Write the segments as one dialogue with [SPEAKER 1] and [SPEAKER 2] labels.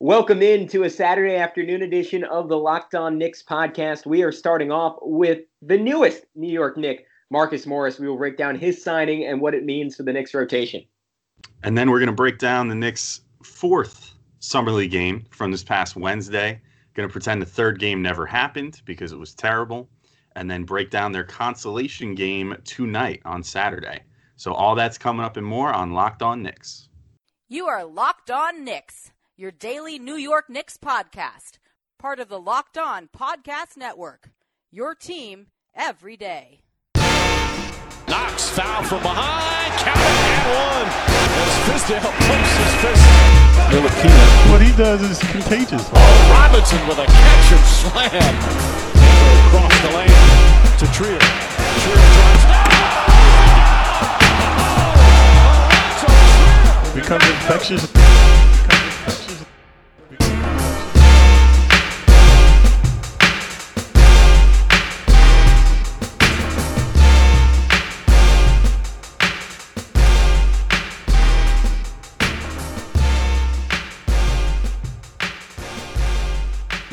[SPEAKER 1] Welcome in to a Saturday afternoon edition of the Locked On Knicks podcast. We are starting off with the newest New York Knick, Marcus Morris. We will break down his signing and what it means for the Knicks rotation.
[SPEAKER 2] And then we're going to break down the Knicks' fourth Summer League game from this past Wednesday. Going to pretend the third game never happened because it was terrible. And then break down their consolation game tonight on Saturday. So all that's coming up and more on Locked On Knicks.
[SPEAKER 3] You are Locked On Knicks your daily New York Knicks podcast, part of the Locked On Podcast Network. Your team every day.
[SPEAKER 4] Knox foul from behind. Count and one. As Fizdale pumps his fist.
[SPEAKER 5] Ntilikina. What he does is contagious.
[SPEAKER 4] Oh, Robinson with a catch and slam. Across the lane to Trier. Trier drives.
[SPEAKER 5] Becomes infectious.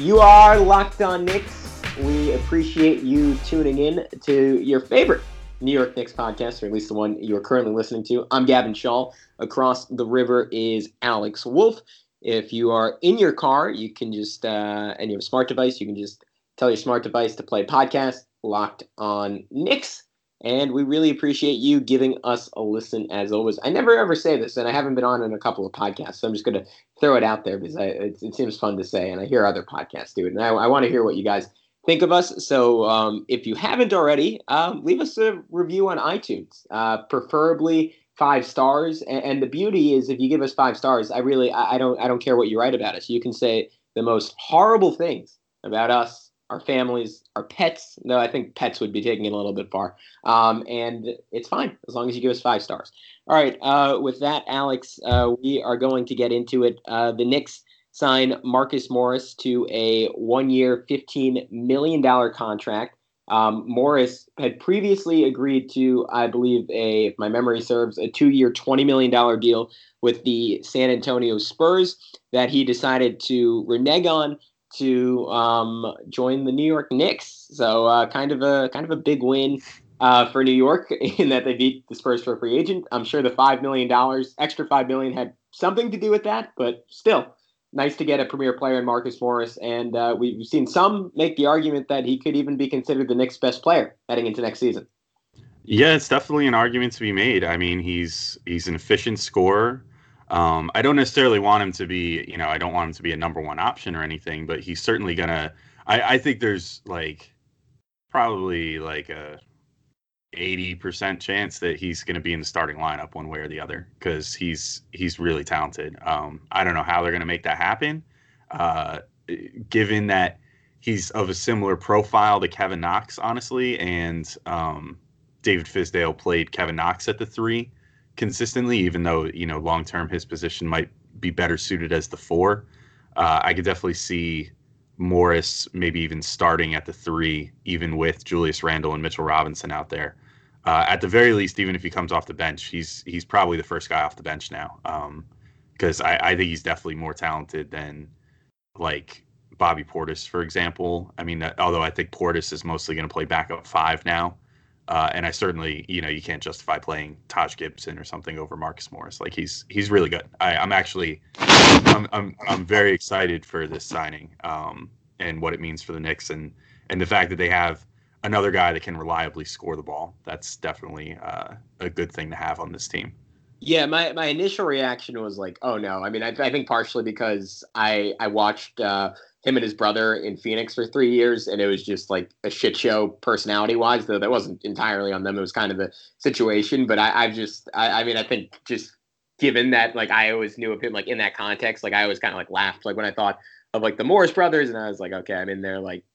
[SPEAKER 1] You are Locked On Knicks. We appreciate you tuning in to your favorite New York Knicks podcast, or at least the one you are currently listening to. I'm Gavin Shaw. Across the river is Alex Wolf. If you are in your car, you can just, uh, and you have a smart device, you can just tell your smart device to play podcast Locked On Knicks. And we really appreciate you giving us a listen as always. I never ever say this, and I haven't been on in a couple of podcasts, so I'm just going to throw it out there because I, it, it, seems fun to say, and I hear other podcasts do it. And I, I want to hear what you guys think of us. So um, if you haven't already, um, leave us a review on iTunes, uh, preferably five stars. And, and, the beauty is, if you give us five stars, I really I, I don't I don't care what you write about us. You can say the most horrible things about us our families, our pets. No, I think pets would be taking it a little bit far. Um, and it's fine as long as you give us five stars. All right. Uh, with that, Alex, uh, we are going to get into it. Uh, the Knicks sign Marcus Morris to a one-year, fifteen million dollar contract. Um, Morris had previously agreed to, I believe, a if my memory serves, a two-year, twenty million dollar deal with the San Antonio Spurs that he decided to renege on to um, join the New York Knicks. So uh, kind of a kind of a big win uh, for New York in that they beat the Spurs for a free agent. I'm sure the five million dollars, extra five million, had something to do with that, but still. Nice to get a premier player in Marcus Morris, and uh, we've seen some make the argument that he could even be considered the Knicks' best player heading into next season.
[SPEAKER 2] Yeah, it's definitely an argument to be made. I mean, he's he's an efficient scorer. Um, I don't necessarily want him to be, you know, I don't want him to be a number one option or anything, but he's certainly gonna. I, I think there's like probably like a eighty percent chance that he's going to be in the starting lineup one way or the other because he's he's really talented. Um, I don't know how they're going to make that happen, uh, given that he's of a similar profile to Kevin Knox, honestly, and um, David Fizdale played Kevin Knox at the three consistently, even though you know long term his position might be better suited as the four. Uh, I could definitely see Morris maybe even starting at the three, even with Julius Randle and Mitchell Robinson out there. Uh, at the very least, even if he comes off the bench, he's he's probably the first guy off the bench now. Because um, I, I think he's definitely more talented than like Bobby Portis, for example. I mean, although I think Portis is mostly going to play backup five now. Uh, and I certainly, you know, you can't justify playing Taj Gibson or something over Marcus Morris. Like he's he's really good. I, am actually, I'm, I'm I'm very excited for this signing um, and what it means for the Knicks and and the fact that they have another guy that can reliably score the ball. That's definitely uh, a good thing to have on this team.
[SPEAKER 1] Yeah, my, my initial reaction was like, oh no. I mean, I, I think partially because I I watched uh, him and his brother in Phoenix for three years, and it was just like a shit show personality wise. Though that wasn't entirely on them; it was kind of the situation. But I, I've just, I, I mean, I think just given that, like, I always knew of him, like in that context, like I always kind of like laughed, like when I thought of like the Morris brothers, and I was like, okay, I mean, they're like,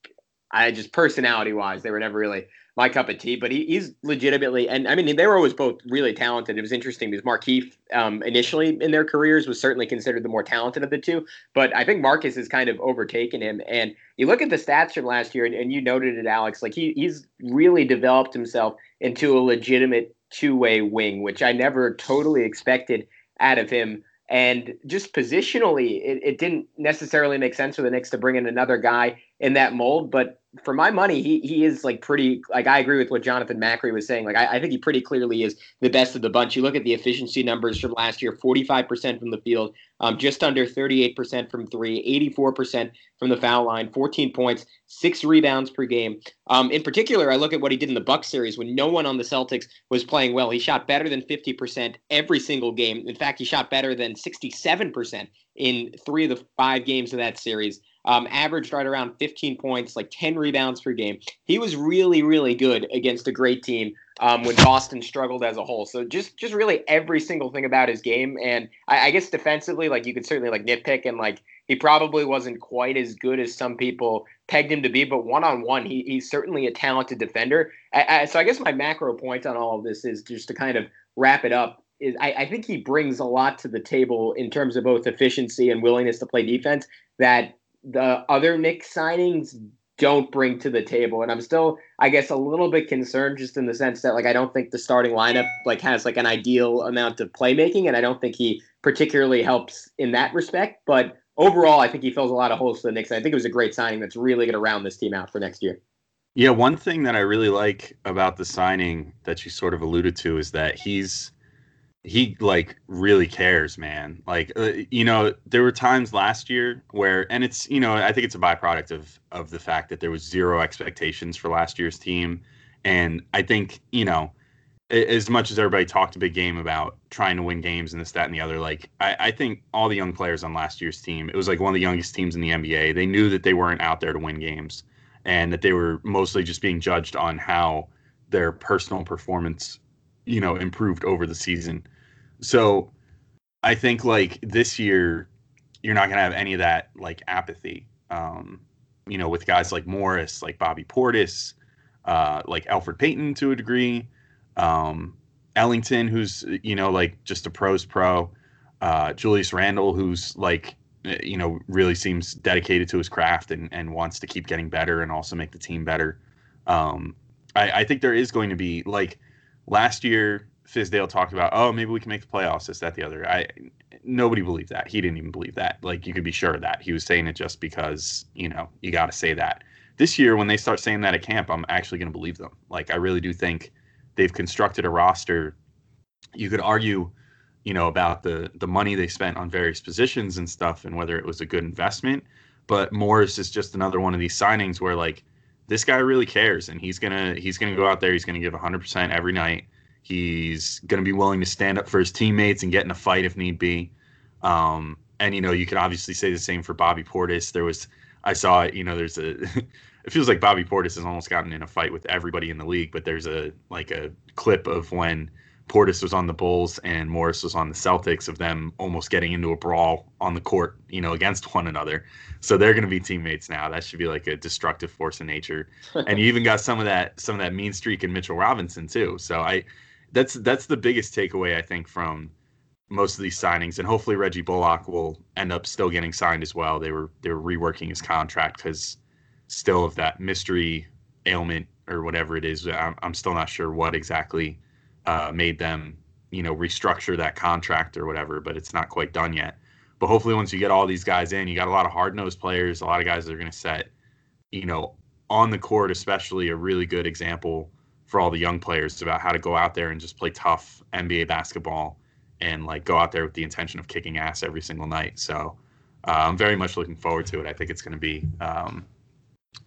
[SPEAKER 1] I just personality wise, they were never really my cup of tea. But he, he's legitimately, and I mean, they were always both really talented. It was interesting because Markieff, um, initially in their careers, was certainly considered the more talented of the two. But I think Marcus has kind of overtaken him. And you look at the stats from last year, and, and you noted it, Alex. Like he, he's really developed himself into a legitimate two way wing, which I never totally expected out of him. And just positionally, it, it didn't necessarily make sense for the Knicks to bring in another guy in that mold. But for my money, he he is like pretty like I agree with what Jonathan Macri was saying. Like I, I think he pretty clearly is the best of the bunch. You look at the efficiency numbers from last year: forty five percent from the field, um, just under thirty eight percent from three, 84 percent from the foul line, fourteen points, six rebounds per game. Um, in particular, I look at what he did in the Buck series when no one on the Celtics was playing well. He shot better than fifty percent every single game. In fact, he shot better than sixty seven percent in three of the five games of that series um, averaged right around 15 points, like 10 rebounds per game. He was really, really good against a great team um, when Boston struggled as a whole. So just, just really every single thing about his game, and I, I guess defensively, like you could certainly like nitpick and like he probably wasn't quite as good as some people pegged him to be, but one on one, he's certainly a talented defender. I, I, so I guess my macro point on all of this is just to kind of wrap it up. Is I, I think he brings a lot to the table in terms of both efficiency and willingness to play defense that the other Knicks signings don't bring to the table. And I'm still, I guess, a little bit concerned just in the sense that like I don't think the starting lineup like has like an ideal amount of playmaking, and I don't think he particularly helps in that respect. But overall, I think he fills a lot of holes for the Knicks. I think it was a great signing that's really going to round this team out for next year.
[SPEAKER 2] Yeah, one thing that I really like about the signing that you sort of alluded to is that he's he like really cares man. Like uh, you know there were times last year where and it's you know i think it's a byproduct of of the fact that there was zero expectations for last year's team. And i think you know as much as everybody talked a big game about trying to win games and this that and the other like I, I think all the young players on last year's team it was like one of the youngest teams in the nba they knew that they weren't out there to win games and that they were mostly just being judged on how their personal performance you know improved over the season so I think like this year, you're not gonna have any of that like apathy. Um, you know, with guys like Morris, like Bobby Portis, uh, like Elfrid Payton to a degree, um, Ellington, who's you know like just a pros pro, uh, Julius Randle, who's like you know really seems dedicated to his craft and and wants to keep getting better and also make the team better. Um, I, I think there is going to be like last year Fizdale talked about, oh, maybe we can make the playoffs, this, that, the other. I nobody believed that. He didn't even believe that. Like you could be sure of that. He was saying it just because, you know, you gotta say that. This year when they start saying that at camp, I'm actually gonna believe them. Like I really do think they've constructed a roster. You could argue, you know, about the the money they spent on various positions and stuff and whether it was a good investment. But Morris is just another one of these signings where like this guy really cares and he's gonna he's gonna go out there, he's gonna give 100 percent every night He's going to be willing to stand up for his teammates and get in a fight if need be. Um, and you know, you can obviously say the same for Bobby Portis. There was, I saw it. You know, there's a. it feels like Bobby Portis has almost gotten in a fight with everybody in the league. But there's a like a clip of when Portis was on the Bulls and Morris was on the Celtics of them almost getting into a brawl on the court, you know, against one another. So they're going to be teammates now. That should be like a destructive force in nature. and you even got some of that some of that mean streak in Mitchell Robinson too. So I that's that's the biggest takeaway I think from most of these signings, and hopefully Reggie Bullock will end up still getting signed as well. They were they were reworking his contract because still of that mystery ailment or whatever it is. I'm, I'm still not sure what exactly uh, made them you know restructure that contract or whatever, but it's not quite done yet. But hopefully, once you get all these guys in, you got a lot of hard nosed players, a lot of guys that are going to set, you know, on the court, especially a really good example for all the young players about how to go out there and just play tough NBA basketball and like go out there with the intention of kicking ass every single night. So uh, I'm very much looking forward to it. I think it's going to be. Um,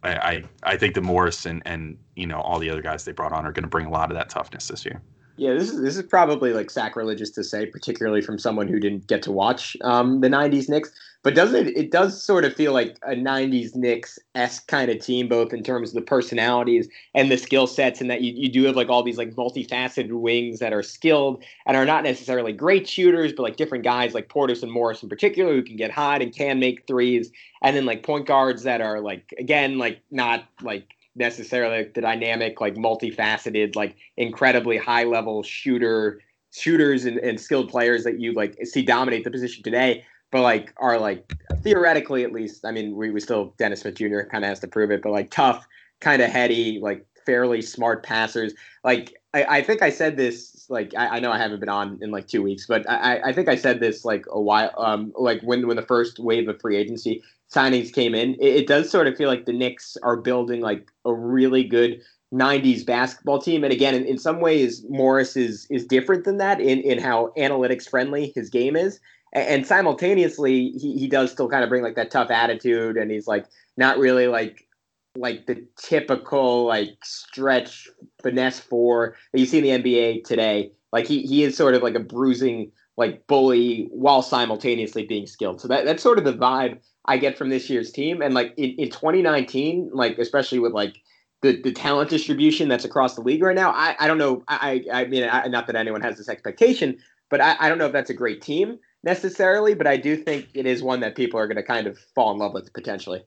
[SPEAKER 2] I, I, I think the Morris and and you know all the other guys they brought on are going to bring a lot of that toughness this year.
[SPEAKER 1] Yeah, this is this is probably like sacrilegious to say, particularly from someone who didn't get to watch um, the '90s Knicks. But doesn't it? It does sort of feel like a '90s Knicks esque kind of team, both in terms of the personalities and the skill sets, and that you, you do have like all these like multifaceted wings that are skilled and are not necessarily great shooters, but like different guys like Portis and Morris in particular who can get hot and can make threes, and then like point guards that are like again like not like necessarily the dynamic, like multifaceted, like incredibly high level shooter shooters and, and skilled players that you like see dominate the position today, but like are like theoretically at least. I mean, we, we still Dennis Smith Jr. kind of has to prove it, but like tough, kind of heady, like fairly smart passers. Like I, I think I said this like I, I, know I haven't been on in like two weeks, but I, I think I said this like a while um like when when the first wave of free agency signings came in, it, it does sort of feel like the Knicks are building like a really good 90s basketball team. And again, in, in some ways, Morris is is different than that in, in how analytics friendly his game is. And, simultaneously, he, he does still kind of bring like that tough attitude and he's like not really like like the typical like stretch finesse four that you see in the NBA today. Like he he is sort of like a bruising like bully while simultaneously being skilled. So that that's sort of the vibe I get from this year's team. And like in, in 2019, like especially with like the, the talent distribution that's across the league right now, I, I don't know. I I mean, I, not that anyone has this expectation, but I, I don't know if that's a great team necessarily. But I do think it is one that people are going to kind of fall in love with potentially.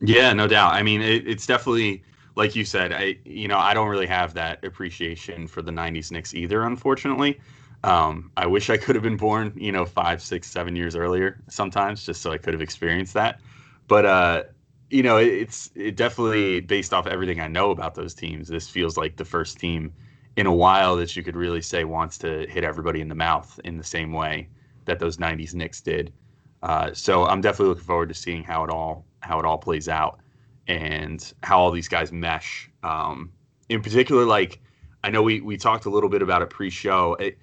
[SPEAKER 2] Yeah, no doubt. I mean, it, it's definitely like you said. I you know I don't really have that appreciation for the '90s Knicks either, unfortunately. Um, I wish I could have been born, you know, five, six, seven years earlier sometimes, just so I could have experienced that. But uh, you know, it, it's it definitely based off everything I know about those teams. This feels like the first team in a while that you could really say wants to hit everybody in the mouth in the same way that those '90s Knicks did. Uh, so I'm definitely looking forward to seeing how it all how it all plays out and how all these guys mesh. Um, in particular, like I know we we talked a little bit about it pre-show. It,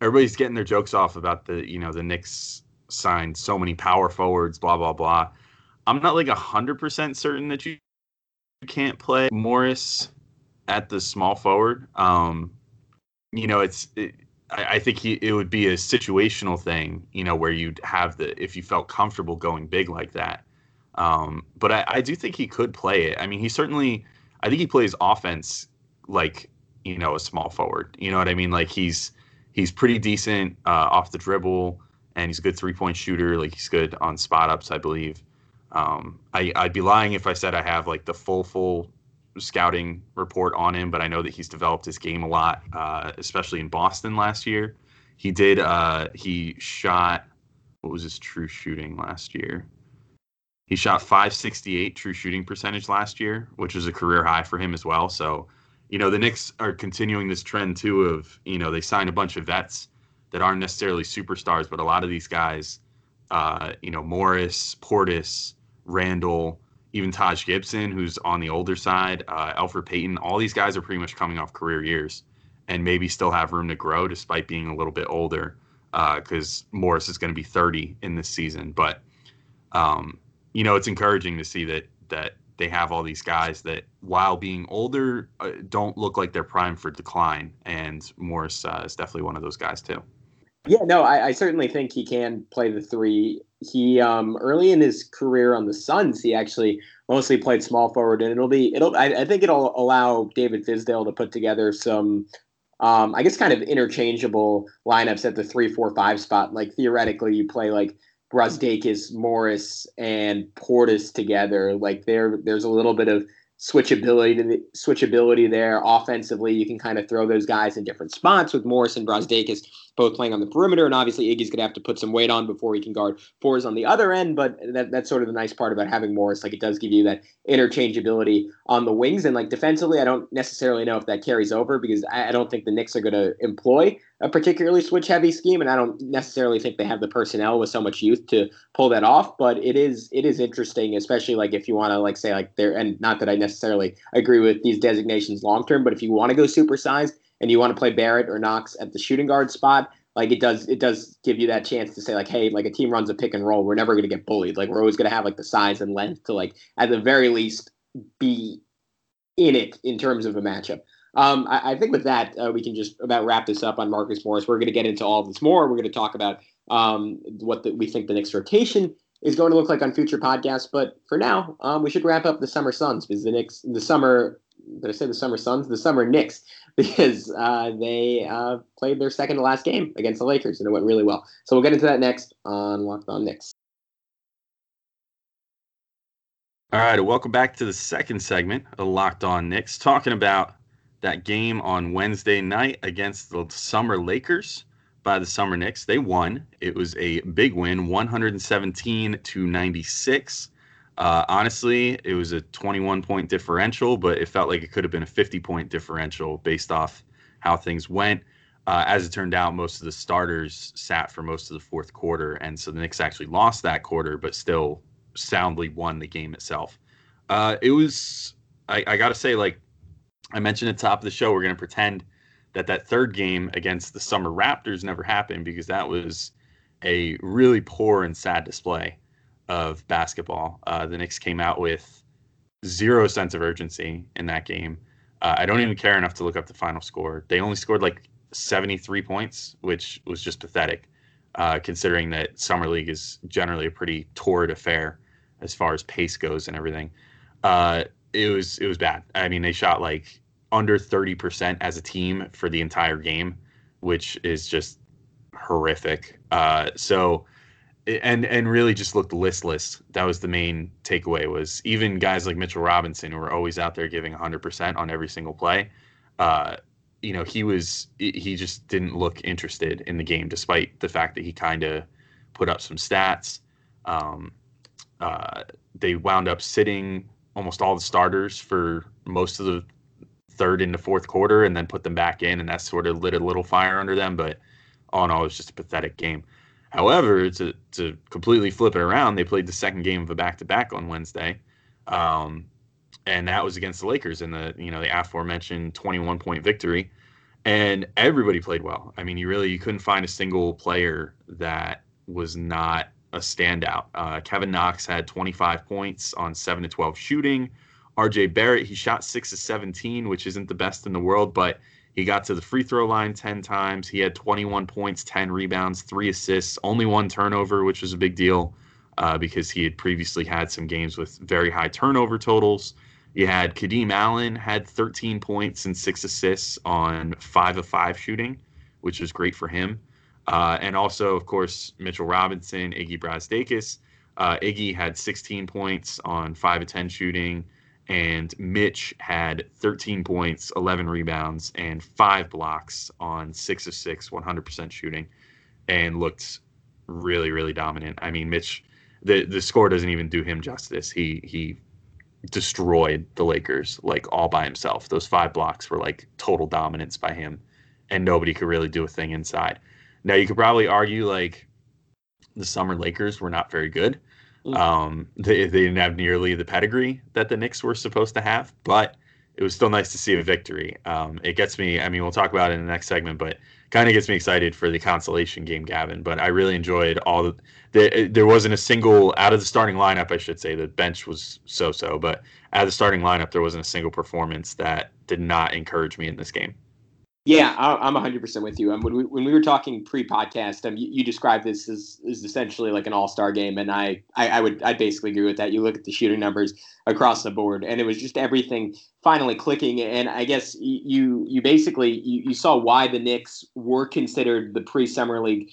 [SPEAKER 2] everybody's getting their jokes off about the you know the Knicks signed so many power forwards, blah blah blah. I'm not like hundred percent certain that you can't play Morris at the small forward. Um, you know, it's it, I, I, think he, it would be a situational thing. You know, where you'd have the if you felt comfortable going big like that. Um, but I, I do think he could play it. I mean, he certainly. I think he plays offense like you know a small forward. You know what I mean? Like he's he's pretty decent uh, off the dribble, and he's a good three point shooter. Like he's good on spot ups, I believe. Um, I, I'd be lying if I said I have like the full full scouting report on him, but I know that he's developed his game a lot, uh, especially in Boston last year. He did. Uh, he shot. What was his true shooting last year? He shot 568 true shooting percentage last year, which is a career high for him as well. So you know, the Knicks are continuing this trend too of, you know, they signed a bunch of vets that aren't necessarily superstars, but a lot of these guys, uh, you know, Morris, Portis, Randle, even Taj Gibson, who's on the older side, uh, Elfrid Payton, all these guys are pretty much coming off career years and maybe still have room to grow despite being a little bit older because uh, Morris is going to be 30 in this season. But, um, you know, it's encouraging to see that that they have all these guys that, while being older, uh, don't look like they're primed for decline. And Morris uh, is definitely one of those guys too.
[SPEAKER 1] Yeah, no, I, I, certainly think he can play the three. He um, early in his career on the Suns, he actually mostly played small forward, and it'll be it'll. I, I think it'll allow David Fizdale to put together some, um, I guess, kind of interchangeable lineups at the three, four, five spot. Like theoretically, you play like Brazdeikis, Morris, and Portis together. Like there, there's a little bit of switchability the, switchability there. Offensively, you can kind of throw those guys in different spots with Morris and Brazdeikis both playing on the perimeter, and obviously Iggy's going to have to put some weight on before he can guard fours on the other end. But that, that's sort of the nice part about having Morris. Like it does give you that interchangeability on the wings, and like defensively, I don't necessarily know if that carries over because I, I don't think the Knicks are going to employ a particularly switch heavy scheme, and I don't necessarily think they have the personnel with so much youth to pull that off. But it is it is interesting, especially like if you want to like say like there, and not that I necessarily agree with these designations long term, but if you want to go supersized and you want to play Barrett or Knox at the shooting guard spot, like it does it does give you that chance to say like hey like a team runs a pick and roll. We're never going to get bullied. Like we're always going to have like the size and length to like at the very least be in it in terms of a matchup. Um, I, I, think with that uh, we can just about wrap this up on Marcus Morris. We're going to get into all this more. We're going to talk about um, what the, we think the next rotation is going to look like on future podcasts. But for now um, we should wrap up the summer suns because the Knicks the summer did I say the summer suns? The summer Knicks because uh, they uh, played their second to last game against the Lakers and it went really well. So we'll get into that next on Locked On Knicks.
[SPEAKER 2] All right, welcome back to the second segment of Locked On Knicks, talking about that game on Wednesday night against the Summer Lakers by the Summer Knicks. They won. It was a big win, 117 to 96. Uh, honestly, it was a 21 point differential, but it felt like it could have been a 50 point differential based off how things went. Uh, as it turned out, most of the starters sat for most of the fourth quarter, and so the Knicks actually lost that quarter, but still soundly won the game itself. Uh, it was, I, I got to say, like I mentioned at the top of the show, we're going to pretend that that third game against the Summer Raptors never happened because that was a really poor and sad display of basketball. Uh, the Knicks came out with zero sense of urgency in that game. Uh, I don't even care enough to look up the final score. They only scored like 73 points, which was just pathetic, uh, considering that Summer League is generally a pretty torrid affair as far as pace goes and everything. Uh, it was it was bad. I mean, they shot like under 30% as a team for the entire game, which is just horrific. Uh, so and and really just looked listless. That was the main takeaway. Was even guys like Mitchell Robinson, who were always out there giving 100% on every single play, uh, you know, he was he just didn't look interested in the game, despite the fact that he kind of put up some stats. Um, uh, they wound up sitting almost all the starters for most of the third into fourth quarter, and then put them back in, and that sort of lit a little fire under them. But all in all, it was just a pathetic game. However, to to completely flip it around, they played the second game of a back to back on Wednesday. Um, and that was against the Lakers in the you know the aforementioned 21 point victory, and everybody played well. I mean, you really you couldn't find a single player that was not a standout. Uh, Kevin Knox had 25 points on seven to 12 shooting. R.J. Barrett he shot six to 17, which isn't the best in the world, but he got to the free throw line 10 times. He had 21 points, 10 rebounds, three assists, only one turnover, which was a big deal uh, because he had previously had some games with very high turnover totals. You had Kadeem Allen had 13 points and six assists on five of five shooting, which was great for him. Uh, and also, of course, Mitchell Robinson, Iggy Brazdeikis. Uh, Iggy had 16 points on five of 10 shooting, and Mitch had 13 points, 11 rebounds, and five blocks on six of six, 100% shooting, and looked really, really dominant. I mean, Mitch, the the score doesn't even do him justice. He he destroyed the Lakers like all by himself. Those five blocks were like total dominance by him, and nobody could really do a thing inside. Now you could probably argue like the summer Lakers were not very good. Mm. Um, they they didn't have nearly the pedigree that the Knicks were supposed to have, but it was still nice to see a victory. Um, it gets me. I mean, we'll talk about it in the next segment, but kind of gets me excited for the consolation game, Gavin. But I really enjoyed all the, the. There wasn't a single out of the starting lineup, I should say. The bench was so-so, but out of the starting lineup, there wasn't a single performance that did not encourage me in this game.
[SPEAKER 1] Yeah, I'm 100% with you. When we when we were talking pre-podcast, um, you, you described this as, as essentially like an all-star game, and I, I I would I basically agree with that. You look at the shooting numbers across the board, and it was just everything finally clicking. And I guess you you basically you, you saw why the Knicks were considered the pre-summer league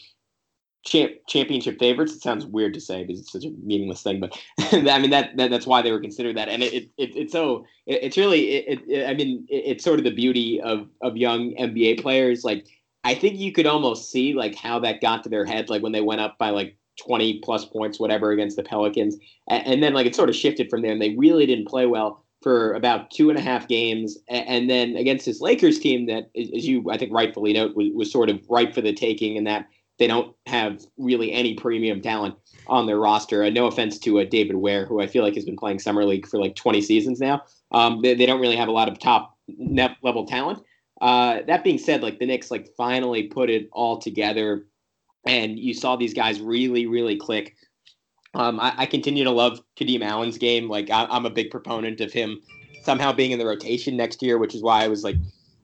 [SPEAKER 1] champ, championship favorites. It sounds weird to say because it's such a meaningless thing, but I mean that, that, that's why they were considered that. And it, it, it it's so it, it's really it, I mean it's sort of the beauty of of young NBA players. Like I think you could almost see like how that got to their head, like when they went up by like 20 plus points, whatever, against the Pelicans, and, and then like it sort of shifted from there, and they really didn't play well for about two and a half games, and then against this Lakers team that, as you I think rightfully note, was, was sort of ripe for the taking, and that they don't have really any premium talent on their roster. Uh, no offense to uh, David Wear, who I feel like has been playing summer league for like 20 seasons now. Um, they, they, don't really have a lot of top net level talent. Uh, that being said, like the Knicks like finally put it all together, and you saw these guys really, really click. Um, I, I, continue to love Kadeem Allen's game. Like I, I'm a big proponent of him somehow being in the rotation next year, which is why I was like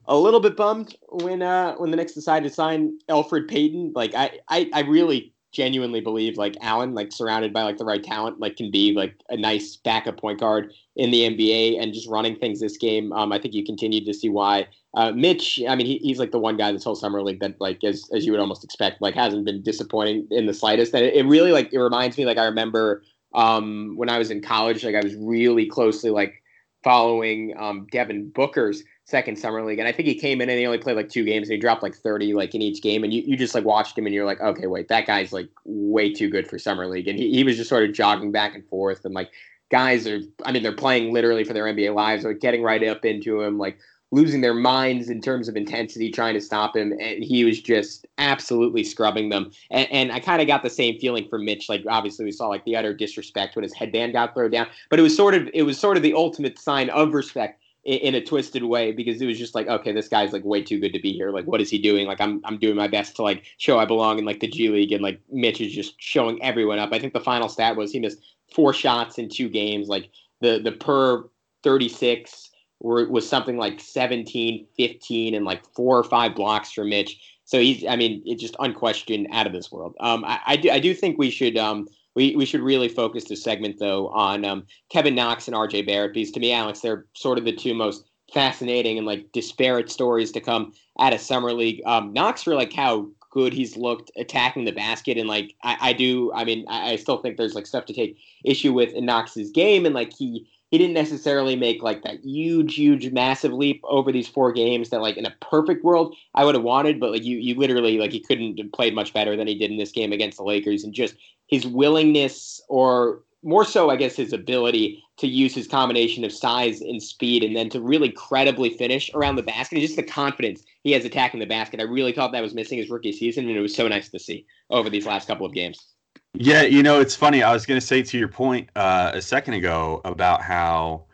[SPEAKER 1] a little bit bummed when uh when the Knicks decided to sign Elfrid Payton. Like I, I, I really genuinely believe like Allen, like surrounded by like the right talent, like can be like a nice backup point guard in the NBA and just running things this game. Um, I think you continue to see why. Uh, Mitch, I mean, he, he's like the one guy this whole summer league that like as as you would almost expect, like hasn't been disappointing in the slightest. And it, it really like it reminds me like I remember um when I was in college, like I was really closely like following um Devin Booker's second summer league, and I think he came in and he only played like two games, and he dropped like thirty like in each game, and you, you just like watched him and you're like, okay, wait, that guy's like way too good for summer league, and he, he was just sort of jogging back and forth, and like guys are, I mean, they're playing literally for their NBA lives, or getting right up into him, like losing their minds in terms of intensity, trying to stop him, and he was just absolutely scrubbing them. And, and I kind of got the same feeling for Mitch. Like obviously we saw like the utter disrespect when his headband got thrown down, but it was sort of it was sort of the ultimate sign of respect in, in a twisted way because it was just like okay, this guy's like way too good to be here. Like what is he doing? Like I'm I'm doing my best to like show I belong in like the G League, and like Mitch is just showing everyone up. I think the final stat was he missed four shots in two games. Like the the per 36 were, was something like 17, 15, and like four or five blocks for Mitch. So he's, I mean, it's just unquestioned out of this world. Um, I, I, do, I do think we should, um, we, we should really focus this segment though on um, Kevin Knox and RJ Barrett because to me, Alex, they're sort of the two most fascinating and like disparate stories to come out of summer league. Um, Knox for like how good he's looked attacking the basket and like I, I do. I mean, I, I still think there's like stuff to take issue with in Knox's game and like he he didn't necessarily make like that huge, huge, massive leap over these four games that like in a perfect world I would have wanted, but like you, you literally like he couldn't have played much better than he did in this game against the Lakers, and just his willingness, or more so, I guess his ability to use his combination of size and speed, and then to really credibly finish around the basket, just the confidence he has attacking the basket. I really thought that was missing his rookie season, and it was so nice to see over these last couple of games.
[SPEAKER 2] Yeah, you know, it's funny. I was going to say to your point uh, a second ago about how,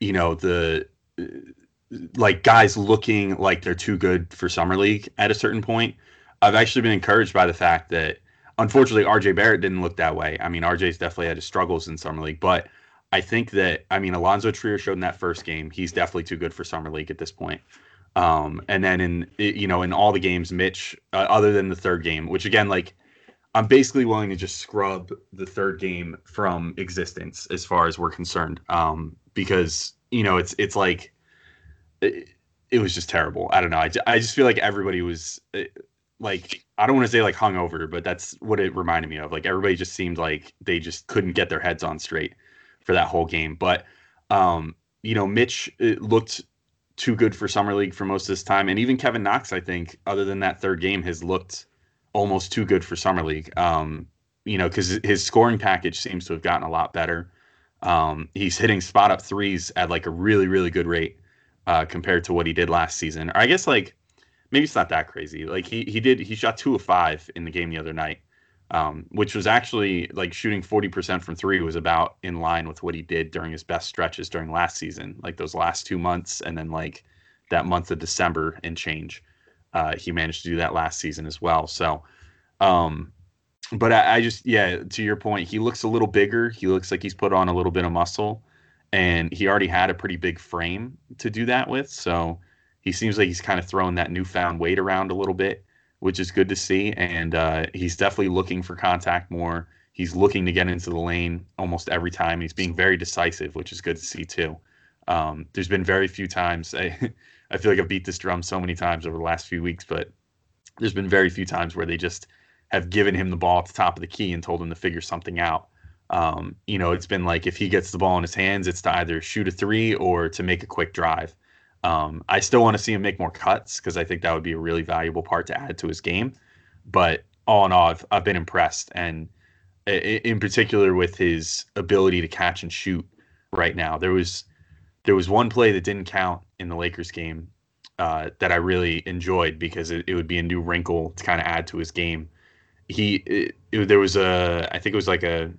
[SPEAKER 2] you know, the like guys looking like they're too good for summer league at a certain point. I've actually been encouraged by the fact that unfortunately RJ Barrett didn't look that way. I mean, RJ's definitely had his struggles in summer league, but I think that I mean Alonzo Trier showed in that first game he's definitely too good for summer league at this point. Um, and then in you know in all the games, Mitch, uh, other than the third game, which again like I'm basically willing to just scrub the third game from existence as far as we're concerned, um, because you know it's it's like it, it, was just terrible. I don't know. I, I just feel like everybody was like I don't want to say like hungover, but that's what it reminded me of. Like everybody just seemed like they just couldn't get their heads on straight for that whole game. But um, you know, Mitch eh, looked too good for summer league for most of this time, and even Kevin Knox, I think, other than that third game, has looked almost too good for summer league. Um, you know, because his scoring package seems to have gotten a lot better. Um, he's hitting spot up threes at like a really really good rate uh, compared to what he did last season. Or I guess like maybe it's not that crazy. Like he he did he shot two of five in the game the other night, um, which was actually like shooting forty percent from three was about in line with what he did during his best stretches during last season, like those last two months, and then like that month of December and change. Uh, he managed to do that last season as well. So, um, but I, I, just yeah, to your point, he looks a little bigger. He looks like he's put on a little bit of muscle, and he already had a pretty big frame to do that with. So he seems like he's kind of throwing that newfound weight around a little bit, which is good to see. And uh, he's definitely looking for contact more. He's looking to get into the lane almost every time. He's being very decisive, which is good to see too. Um, there's been very few times. I, I feel like I've beat this drum so many times over the last few weeks, but there's been very few times where they just have given him the ball at the top of the key and told him to figure something out. Um, you know, it's been like if he gets the ball in his hands, it's to either shoot a three or to make a quick drive. Um, I still want to see him make more cuts because I think that would be a really valuable part to add to his game. But all in all, I've, I've been impressed, and in particular with his ability to catch and shoot right now. There was there was one play that didn't count in the Lakers game uh, that I really enjoyed because it, it, would be a new wrinkle to kind of add to his game. He it, it, there was a I think it was like a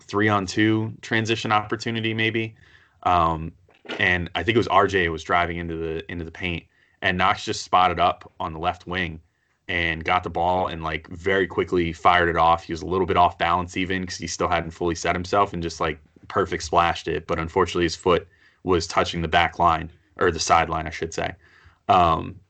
[SPEAKER 2] three on two transition opportunity maybe, um, and I think it was RJ was driving into the into the paint and Knox just spotted up on the left wing and got the ball and like very quickly fired it off. He was a little bit off balance even because he still hadn't fully set himself and just like perfect splashed it. But unfortunately, his foot was touching the back line or the sideline, I should say. Um,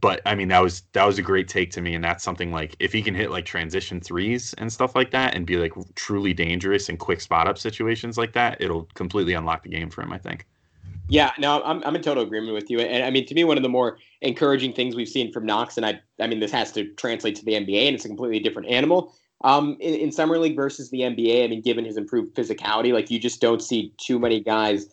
[SPEAKER 2] but I mean, that was that was a great take to me, and that's something like if he can hit like transition threes and stuff like that, and be like truly dangerous in quick spot up situations like that, it'll completely unlock the game for him. I think.
[SPEAKER 1] Yeah, no, I'm I'm in total agreement with you, and I mean, to me, one of the more encouraging things we've seen from Knox, and I I mean, this has to translate to the NBA, and it's a completely different animal. Um, in, in summer league versus the NBA, I mean, given his improved physicality, like you just don't see too many guys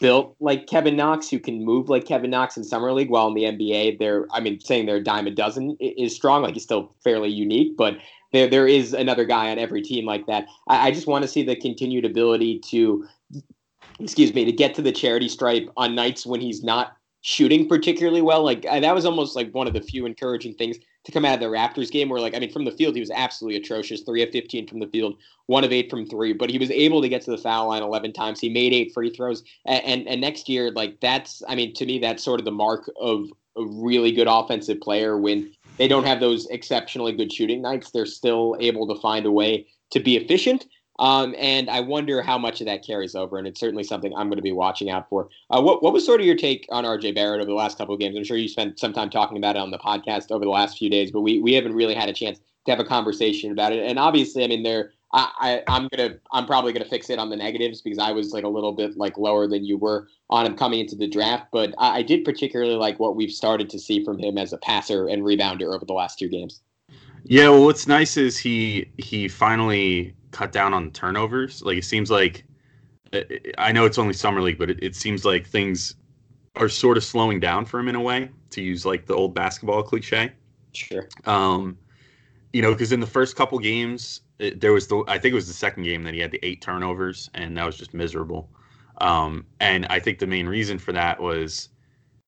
[SPEAKER 1] built like Kevin Knox who can move like Kevin Knox in summer league. While in the NBA, they're I mean saying they're a dime a dozen is strong. Like he's still fairly unique, but there there is another guy on every team like that. I, I just want to see the continued ability to excuse me, to get to the charity stripe on nights when he's not shooting particularly well. Like that was almost like one of the few encouraging things to come out of the Raptors game where like I mean from the field he was absolutely atrocious. 3 of 15 from the field, 1 of 8 from 3, but he was able to get to the foul line 11 times. He made 8 free throws and and, and next year like that's I mean to me that's sort of the mark of a really good offensive player when they don't have those exceptionally good shooting nights, they're still able to find a way to be efficient. Um, and I wonder how much of that carries over, and it's certainly something I'm going to be watching out for. Uh, what, what was sort of your take on RJ Barrett over the last couple of games? I'm sure you spent some time talking about it on the podcast over the last few days, but we, we haven't really had a chance to have a conversation about it. And obviously, I mean, there I, I am gonna I'm probably gonna fix it on the negatives because I was like a little bit like lower than you were on him coming into the draft, but I, I did particularly like what we've started to see from him as a passer and rebounder over the last two games.
[SPEAKER 2] Yeah, well, what's nice is he he finally cut down on turnovers. Like it seems like I know it's only summer league, but it, it seems like things are sort of slowing down for him in a way, to use like the old basketball cliche.
[SPEAKER 1] Sure.
[SPEAKER 2] Um, you know, because in the first couple games, it, there was the I think it was the second game that he had the eight turnovers, and that was just miserable. Um, and I think the main reason for that was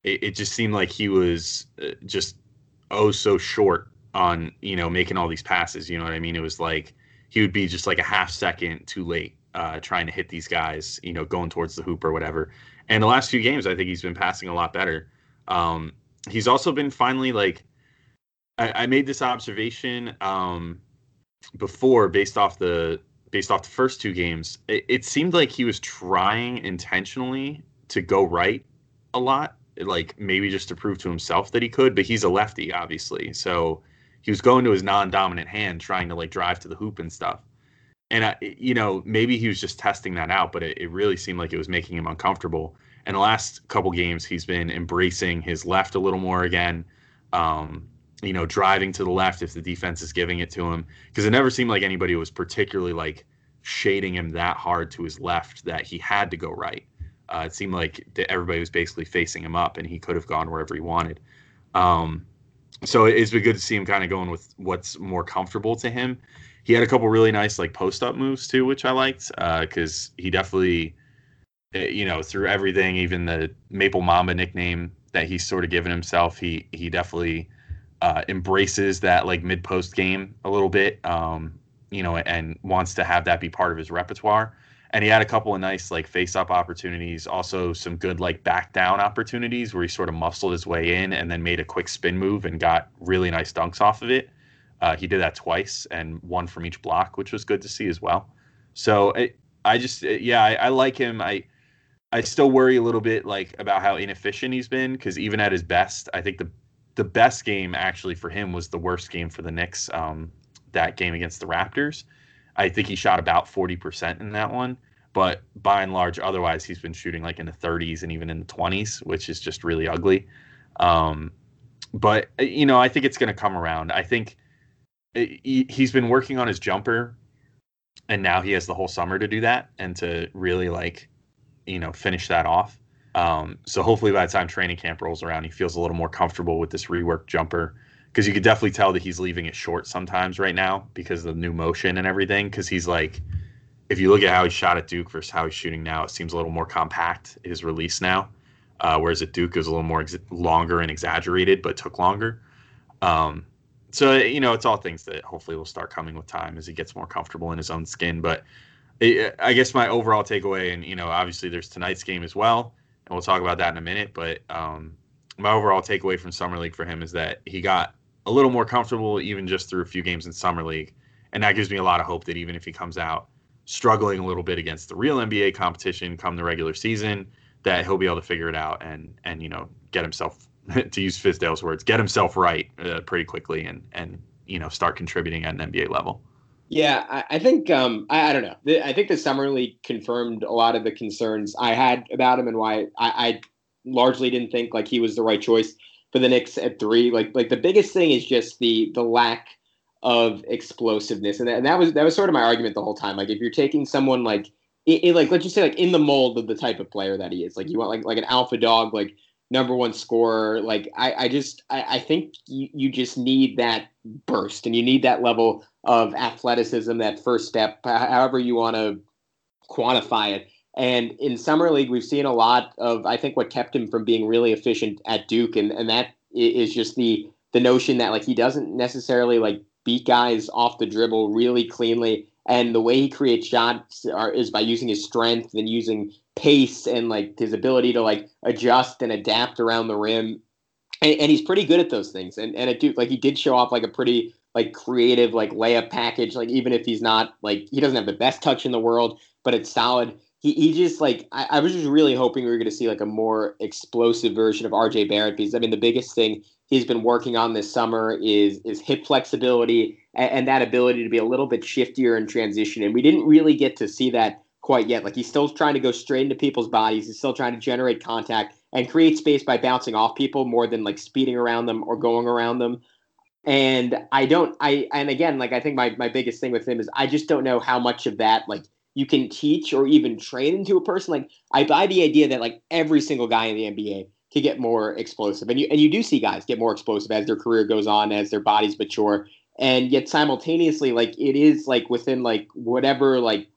[SPEAKER 2] it, it just seemed like he was uh, just oh so short on you know making all these passes. You know what I mean? It was like he would be just like a half second too late uh, trying to hit these guys. You know, going towards the hoop or whatever. And the last few games, I think he's been passing a lot better. Um, he's also been finally like I, I made this observation um, before based off the based off the first two games. It, it seemed like he was trying intentionally to go right a lot like maybe just to prove to himself that he could, but he's a lefty, obviously. So he was going to his non-dominant hand, trying to like drive to the hoop and stuff. And I, you know, maybe he was just testing that out, but it, it really seemed like it was making him uncomfortable. And the last couple games, he's been embracing his left a little more again. Um, you know, driving to the left if the defense is giving it to him, because it never seemed like anybody was particularly like shading him that hard to his left that he had to go right. Uh, it seemed like everybody was basically facing him up, and he could have gone wherever he wanted. Um, so it's been good to see him kind of going with what's more comfortable to him. He had a couple really nice like post up moves too, which I liked because uh, he definitely, eh, you know, through everything, even the Maple Mamba nickname that he's sort of given himself, he he definitely uh, embraces that like mid post game a little bit, um, you know, and wants to have that be part of his repertoire and he had a couple of nice like face up opportunities also some good like back down opportunities where he sort of muscled his way in and then made a quick spin move and got really nice dunks off of it. Uh, he did that twice and one from each block which was good to see as well. So i just yeah I, I, like him. I i still worry a little bit like about how inefficient he's been because even at his best i think the the best game actually for him was the worst game for the Knicks um, that game against the Raptors I think he shot about 40% in that one. But by and large, otherwise, he's been shooting like in the 30s and even in the 20s, which is just really ugly. Um, but, you know, I think it's going to come around. I think he's been working on his jumper, and now he has the whole summer to do that and to really, like, you know, finish that off. Um, so hopefully by the time training camp rolls around, he feels a little more comfortable with this rework jumper because you could definitely tell that he's leaving it short sometimes right now because of the new motion and everything. Because he's like, if you look at how he shot at Duke versus how he's shooting now, it seems a little more compact his release now. Uh, whereas at Duke is a little more ex- longer and exaggerated, but took longer. Um, so you know, it's all things that hopefully will start coming with time as he gets more comfortable in his own skin. But it, I guess my overall takeaway, and you know, obviously there's tonight's game as well, and we'll talk about that in a minute. But um, my overall takeaway from summer league for him is that he got a little more comfortable even just through a few games in summer league, and that gives me a lot of hope that even if he comes out struggling a little bit against the real NBA competition come the regular season, that he'll be able to figure it out and and you know get himself to use Fizdale's words, get himself right uh, pretty quickly and and you know start contributing at an NBA level.
[SPEAKER 1] Yeah, I, I think um, I, I, don't know. I think the summer league confirmed a lot of the concerns I had about him and why I, I largely didn't think like he was the right choice for the Knicks at three. Like like the biggest thing is just the the lack of explosiveness, and that, and that was that was sort of my argument the whole time. Like if you're taking someone like it, it, like let's just say like in the mold of the type of player that he is, like you want like like an alpha dog, like number one scorer. Like I, I just I, I think you, you just need that burst and you need that level of athleticism, that first step, however you want to quantify it. And in summer league, we've seen a lot of I think what kept him from being really efficient at Duke, and and that is just the the notion that like he doesn't necessarily like beat guys off the dribble really cleanly. And the way he creates shots are, is by using his strength and using pace and like his ability to like adjust and adapt around the rim. And, and he's pretty good at those things. And and at Duke, like he did show off like a pretty like creative like layup package. Like even if he's not like he doesn't have the best touch in the world, but it's solid. He, he just like I, I was just really hoping we were going to see like a more explosive version of RJ Barrett because I mean the biggest thing he's been working on this summer is is hip flexibility and, and, that ability to be a little bit shiftier in transition. And we didn't really get to see that quite yet. Like he's still trying to go straight into people's bodies. He's still trying to generate contact and create space by bouncing off people more than like speeding around them or going around them. And I don't I and again, like I think my, my biggest thing with him is I just don't know how much of that like you can teach or even train into a person. Like I buy the idea that like every single guy in the NBA to get more explosive. And you and you do see guys get more explosive as their career goes on, as their bodies mature. And yet simultaneously, like it is like within like whatever like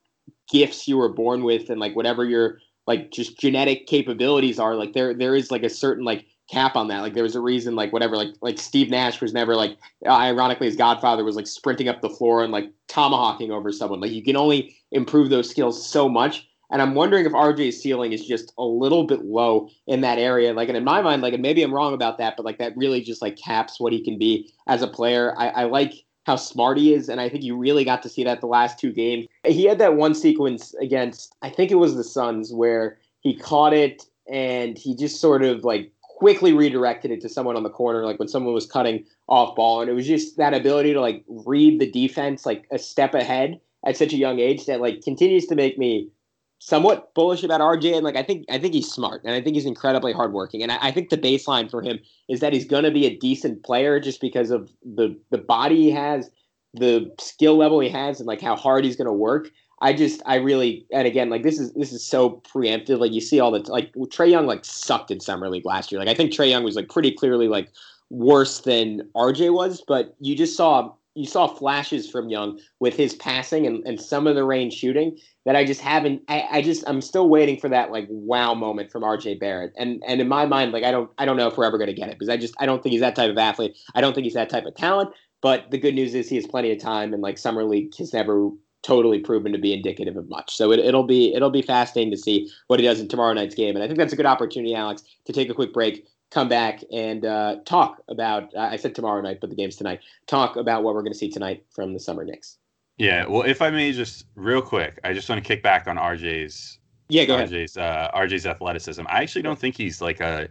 [SPEAKER 1] gifts you were born with and like whatever your like just genetic capabilities are, like there there is like a certain like cap on that. Like there was a reason, like whatever, like like Steve Nash was never like, uh, ironically, his godfather was like sprinting up the floor and like tomahawking over someone. Like you can only improve those skills so much. And I'm wondering if RJ's ceiling is just a little bit low in that area. Like, and in my mind, like, and maybe I'm wrong about that, but like that really just like caps what he can be as a player. I, I like how smart he is, and I think you really got to see that the last two games. He had that one sequence against, I think it was the Suns, where he caught it and he just sort of like quickly redirected it to someone on the corner, like when someone was cutting off ball. And it was just that ability to like read the defense like a step ahead at such a young age that like continues to make me somewhat bullish about RJ, and like I think I think he's smart, and I think he's incredibly hardworking, and I, I think the baseline for him is that he's going to be a decent player just because of the the body he has, the skill level he has, and like how hard he's going to work. I just I really and again like this is this is so preemptive. Like you see all the like Trae Young like sucked in summer league last year. Like I think Trae Young was like pretty clearly like worse than RJ was, but you just saw you saw flashes from Young with his passing and, and some of the range shooting that I just haven't I, I just I'm still waiting for that like wow moment from RJ Barrett. And and in my mind, like I don't I don't know if we're ever gonna get it because I just I don't think he's that type of athlete. I don't think he's that type of talent. But the good news is he has plenty of time and like summer league has never totally proven to be indicative of much. So it, will be it'll be fascinating to see what he does in tomorrow night's game. And I think that's a good opportunity, Alex, to take a quick break, come back and uh, talk about. I said tomorrow night, but the game's tonight. Talk about what we're going to see tonight from the Summer Knicks.
[SPEAKER 2] Yeah, well, if I may, just real quick, I just want to kick back on RJ's.
[SPEAKER 1] Yeah, go
[SPEAKER 2] RJ's, ahead. Uh, RJ's athleticism. I actually don't think he's like a.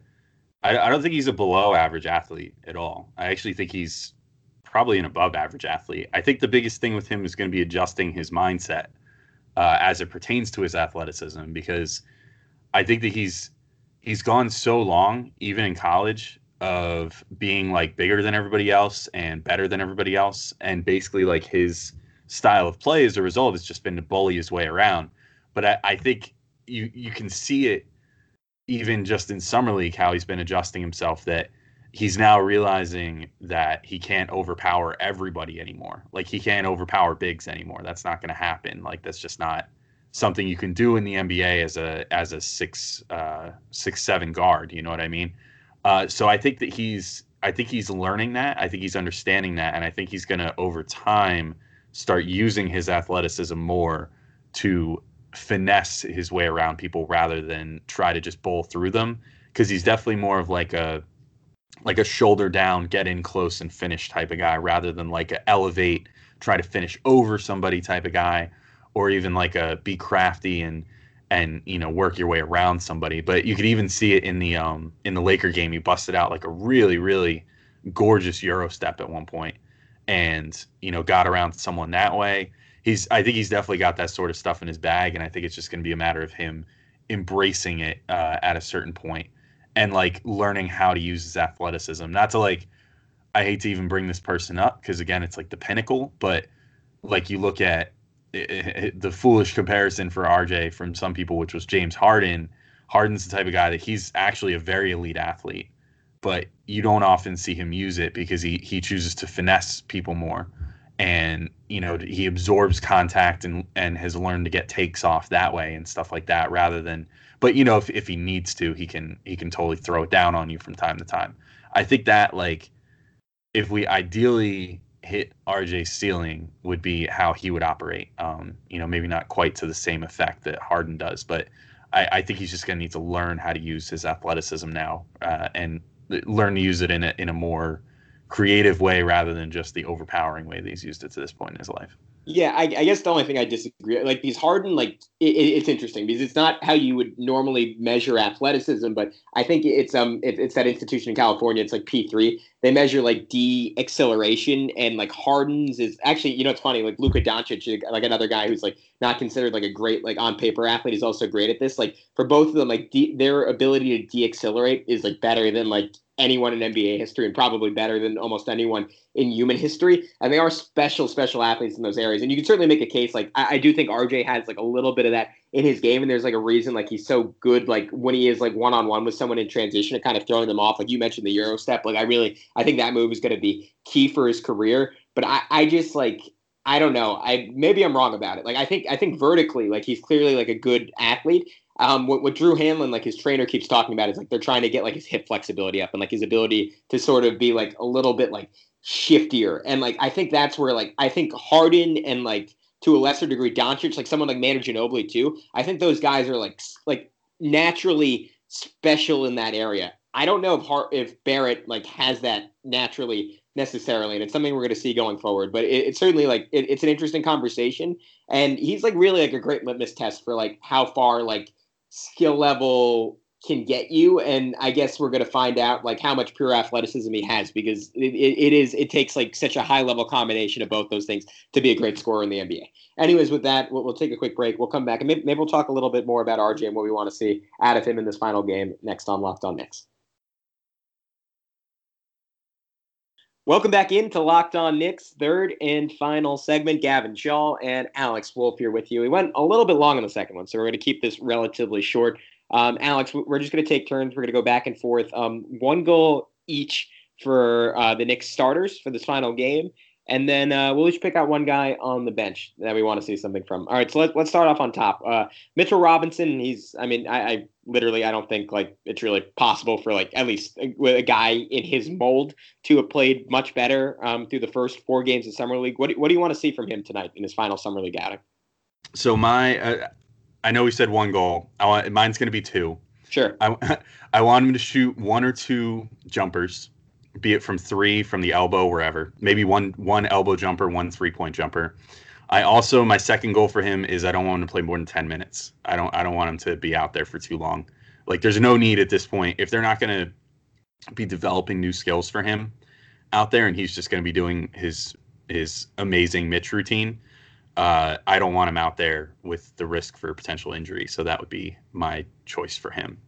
[SPEAKER 2] I, I don't think he's a below average athlete at all. I actually think he's probably an above average athlete. I think the biggest thing with him is going to be adjusting his mindset uh, as it pertains to his athleticism because I think that he's he's gone so long, even in college, of being like bigger than everybody else and better than everybody else, and basically like his style of play as a result has just been to bully his way around. But I, I think you you can see it even just in summer league how he's been adjusting himself that he's now realizing that he can't overpower everybody anymore. Like he can't overpower bigs anymore. That's not going to happen. Like that's just not something you can do in the NBA as a as a six uh, six seven guard. You know what I mean? Uh, so I think that he's I think he's learning that. I think he's understanding that, and I think he's going to over time start using his athleticism more to finesse his way around people rather than try to just bowl through them because he's definitely more of like a like a shoulder down get in close and finish type of guy rather than like a elevate try to finish over somebody type of guy or even like a be crafty and and you know work your way around somebody. But you could even see it in the um in the Laker game. He busted out like a really really gorgeous euro step at one point and you know got around someone that way. He's I think he's definitely got that sort of stuff in his bag, and I think it's just going to be a matter of him embracing it uh, at a certain point and like learning how to use his athleticism. Not to like I hate to even bring this person up because again it's like the pinnacle, but like you look at it, it, the foolish comparison for RJ from some people, which was James Harden. Harden's the type of guy that he's actually a very elite athlete but you don't often see him use it because he he chooses to finesse people more. And you know he absorbs contact and and has learned to get takes off that way and stuff like that rather than but you know if, if he needs to he can he can totally throw it down on you from time to time. I think that like if we ideally hit rj's ceiling would be how he would operate um you know maybe not quite to the same effect that harden does but i, I think he's just going to need to learn how to use his athleticism now uh, and learn to use it in a, in a more creative way rather than just the overpowering way that he's used it to this point in his life.
[SPEAKER 1] Yeah, I, I guess the only thing I disagree, like these Harden, like it, it's interesting because it's not how you would normally measure athleticism, but I think it's um it, it's that institution in California. It's like P three. They measure like D acceleration and like Harden's is actually you know it's funny like Luka Doncic, like another guy who's like not considered like a great like on paper athlete, is also great at this. Like for both of them, like de- their ability to de-accelerate is like better than like anyone in NBA history and probably better than almost anyone in human history. And they are special, special athletes in those areas. And you can certainly make a case like I, I, do think RJ has like a little bit of that in his game. And there's like a reason like he's so good like when he is like one on one with someone in transition and kind of throwing them off. Like you mentioned the Euro step. Like I really I think that move is gonna be key for his career. But I, I just like I don't know. I maybe I'm wrong about it. Like I think I think vertically, like he's clearly like a good athlete. Um, what, what Drew Hanlen, like his trainer, keeps talking about is like they're trying to get like his hip flexibility up and like his ability to sort of be like a little bit like shiftier. And like I think that's where like I think Harden and like to a lesser degree Doncic, like someone like Manu Ginobili too. I think those guys are like like naturally special in that area. I don't know if Hart, if Barrett like has that naturally necessarily, and it's something we're going to see going forward. But it, it's certainly like it, it's an interesting conversation, and he's like really like a great litmus test for like how far like skill level can get you. And i guess we're going to find out like how much pure athleticism he has because it, it, it is it takes like such a high level combination of both those things to be a great scorer in the nba anyways with that we'll, we'll take a quick break. We'll come back and maybe, maybe we'll talk a little bit more about rj and what we want to see out of him in this final game next on locked on Knicks. Welcome back into Locked On Knicks, third and final segment. Gavin Schall and Alex Wolf here with you. We went a little bit long on the second one, so we're going to keep this relatively short. Um, Alex, we're just going to take turns. We're going to go back and forth. Um, one goal each for uh, the Knicks starters for this final game. And then uh, we'll each pick out one guy on the bench that we want to see something from. All right, so let, let's start off on top. Uh, Mitchell Robinson, he's, I mean, I, I, literally, I don't think like it's really possible for like at least a, a guy in his mold to have played much better um, through the first four games of Summer League. What do, what do you want to see from him tonight in his final Summer League outing?
[SPEAKER 2] So my, uh, I know we said one goal. I want mine's going to be two.
[SPEAKER 1] Sure.
[SPEAKER 2] I, I want him to shoot one or two jumpers be it from three, from the elbow, wherever. Maybe one one elbow jumper, one three point jumper. I also my second goal for him is I don't want him to play more than ten minutes. I don't I don't want him to be out there for too long. Like there's no need at this point if they're not going to be developing new skills for him out there, and he's just going to be doing his his amazing Mitch routine. Uh, I don't want him out there with the risk for potential injury. So that would be my choice for him.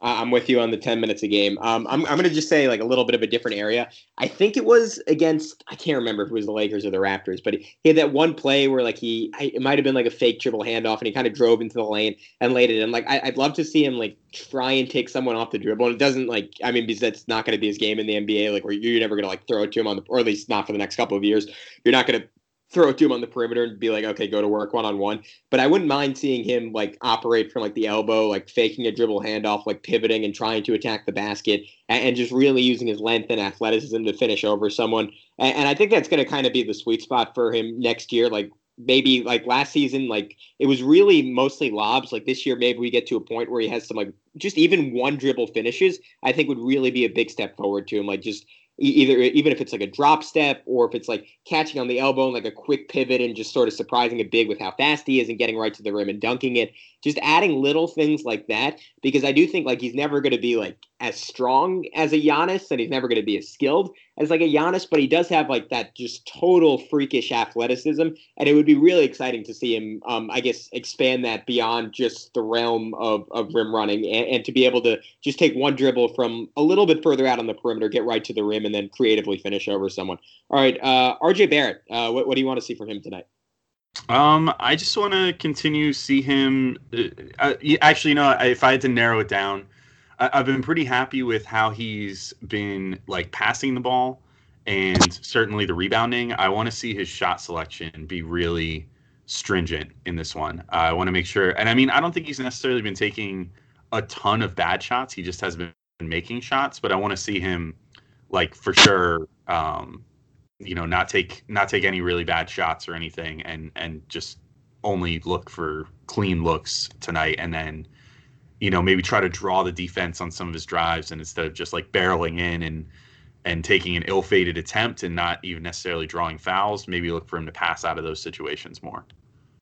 [SPEAKER 1] I'm with you on the 10 minutes a game. Um, I'm, I'm going to just say like a little bit of a different area. I think it was against, I can't remember if it was the Lakers or the Raptors, but he had that one play where like he, it might have been like a fake dribble handoff and he kind of drove into the lane and laid it in. Like, I, would love to see him like try and take someone off the dribble. And it doesn't like, I mean, because that's not going to be his game in the NBA, like where you're never going to like throw it to him on the, or at least not for the next couple of years. You're not going to throw it to him on the perimeter and be like, okay, go to work one on one. But I wouldn't mind seeing him like operate from like the elbow, like faking a dribble handoff, like pivoting and trying to attack the basket, and, and just really using his length and athleticism to finish over someone. And, and I think that's going to kind of be the sweet spot for him next year. Like maybe like last season, like it was really mostly lobs. Like this year, maybe we get to a point where he has some like just even one dribble finishes. I think would really be a big step forward to him. Like just either even if it's like a drop step or if it's like catching on the elbow and like a quick pivot and just sort of surprising a big with how fast he is and getting right to the rim and dunking it just adding little things like that because i do think like he's never going to be like as strong as a Giannis and he's never going to be as skilled as like a Giannis but he does have like that just total freakish athleticism and it would be really exciting to see him um i guess expand that beyond just the realm of of rim running and, and to be able to just take one dribble from a little bit further out on the perimeter get right to the rim and then creatively finish over someone. All right, uh, RJ Barrett, uh, what, what do you want to see from him tonight?
[SPEAKER 2] Um, I just want to continue see him. Uh, uh actually, you know, if I had to narrow it down, I, have been pretty happy with how he's been like passing the ball and certainly the rebounding. I want to see his shot selection be really stringent in this one. Uh, I want to make sure, and I mean, I don't think he's necessarily been taking a ton of bad shots. He just has been making shots, but I want to see him like for sure um, you know not take not take any really bad shots or anything and and just only look for clean looks tonight and then you know maybe try to draw the defense on some of his drives and instead of just like barreling in and and taking an ill-fated attempt and not even necessarily drawing fouls maybe look for him to pass out of those situations more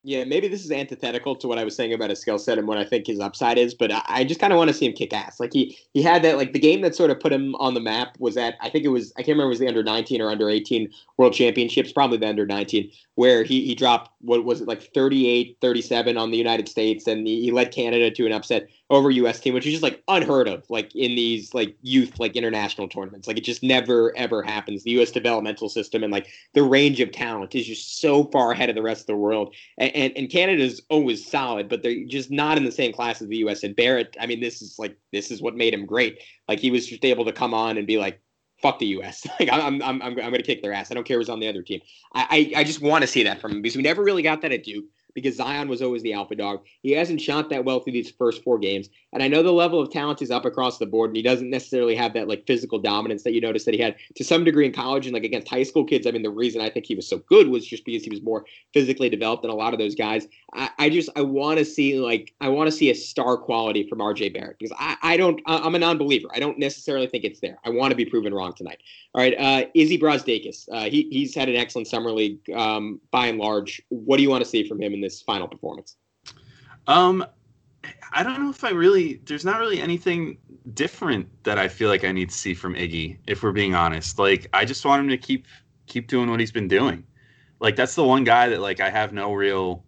[SPEAKER 1] yeah, maybe this is antithetical to what I was saying about his skill set and what I think his upside is, but I, just kind of want to see him kick ass. Like he he had that like the game that sort of put him on the map was that I think it was I can't remember it was the under 19 or under 18 World Championships, probably the under 19, where he he dropped what was it like 38 37 on the United States and he, he led Canada to an upset over US team, which is just like unheard of, like in these like youth like international tournaments. Like it just never ever happens. The US developmental system and like the range of talent is just so far ahead of the rest of the world. And and, and Canada's always solid, but they're just not in the same class as the US. And Barrett, I mean, this is like this is what made him great. Like he was just able to come on and be like, fuck the U.S. Like I'm, I'm, I'm, I'm going to kick their ass. I don't care who's on the other team. I, I, I just want to see that from him because we never really got that at Duke because Zion was always the alpha dog. He hasn't shot that well through these first four games. And I know the level of talent is up across the board, and he doesn't necessarily have that like physical dominance that you noticed that he had to some degree in college and like against high school kids. I mean, the reason I think he was so good was just because he was more physically developed than a lot of those guys. I, I just I want to see like I want to see a star quality from RJ Barrett because I, I don't I'm a non-believer. I don't necessarily think it's there. I want to be proven wrong tonight. All right, uh, Iggy Brazdeikis. Uh, he he's had an excellent summer league um, by and large. What do you want to see from him in this final performance?
[SPEAKER 2] Um, I don't know if I really. There's not really anything different that I feel like I need to see from Iggy. If we're being honest, like I just want him to keep keep doing what he's been doing. Like that's the one guy that like I have no real.